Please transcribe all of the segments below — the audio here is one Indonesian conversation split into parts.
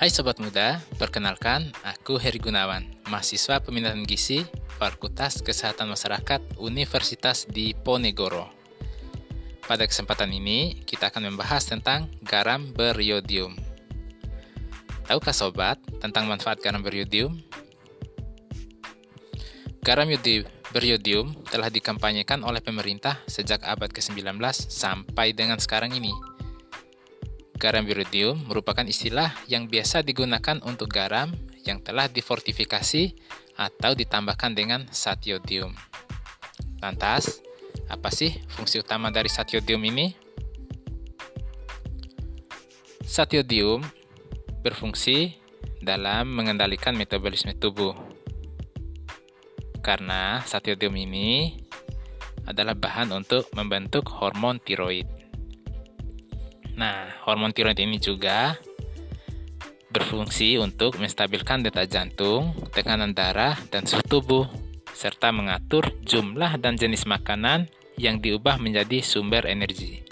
Hai Sobat Muda, perkenalkan aku Heri Gunawan, mahasiswa peminatan gizi Fakultas Kesehatan Masyarakat Universitas Diponegoro. Pada kesempatan ini, kita akan membahas tentang garam beriodium. Tahukah Sobat tentang manfaat garam beriodium? Garam beriodium telah dikampanyekan oleh pemerintah sejak abad ke-19 sampai dengan sekarang ini – Garam biridium merupakan istilah yang biasa digunakan untuk garam yang telah difortifikasi atau ditambahkan dengan satiodium. Lantas, apa sih fungsi utama dari satiodium ini? Satiodium berfungsi dalam mengendalikan metabolisme tubuh. Karena satiodium ini adalah bahan untuk membentuk hormon tiroid. Nah, hormon tiroid ini juga berfungsi untuk menstabilkan detak jantung, tekanan darah, dan suhu tubuh, serta mengatur jumlah dan jenis makanan yang diubah menjadi sumber energi.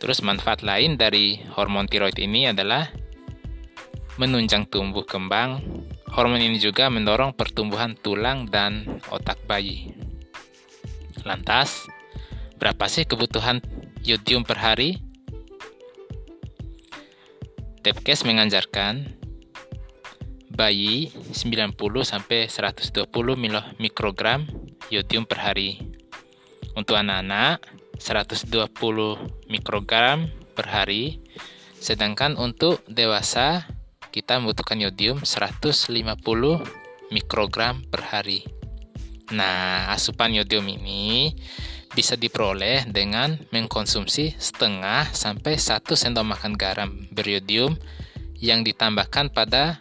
Terus manfaat lain dari hormon tiroid ini adalah menunjang tumbuh kembang. Hormon ini juga mendorong pertumbuhan tulang dan otak bayi. Lantas, berapa sih kebutuhan yodium per hari? Depkes mengajarkan bayi 90 sampai 120 mikrogram yodium per hari. Untuk anak-anak 120 mikrogram per hari. Sedangkan untuk dewasa kita membutuhkan yodium 150 mikrogram per hari. Nah, asupan yodium ini bisa diperoleh dengan mengkonsumsi setengah sampai satu sendok makan garam beriodium yang ditambahkan pada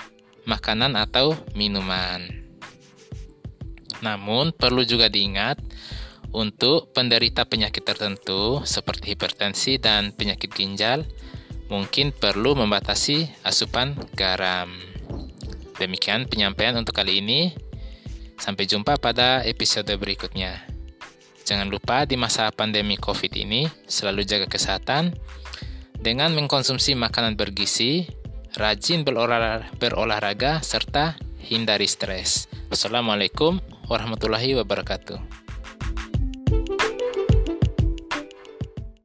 makanan atau minuman. Namun, perlu juga diingat untuk penderita penyakit tertentu seperti hipertensi dan penyakit ginjal, mungkin perlu membatasi asupan garam. Demikian penyampaian untuk kali ini. Sampai jumpa pada episode berikutnya. Jangan lupa di masa pandemi COVID ini selalu jaga kesehatan dengan mengkonsumsi makanan bergizi, rajin berolahraga, serta hindari stres. Wassalamualaikum warahmatullahi wabarakatuh.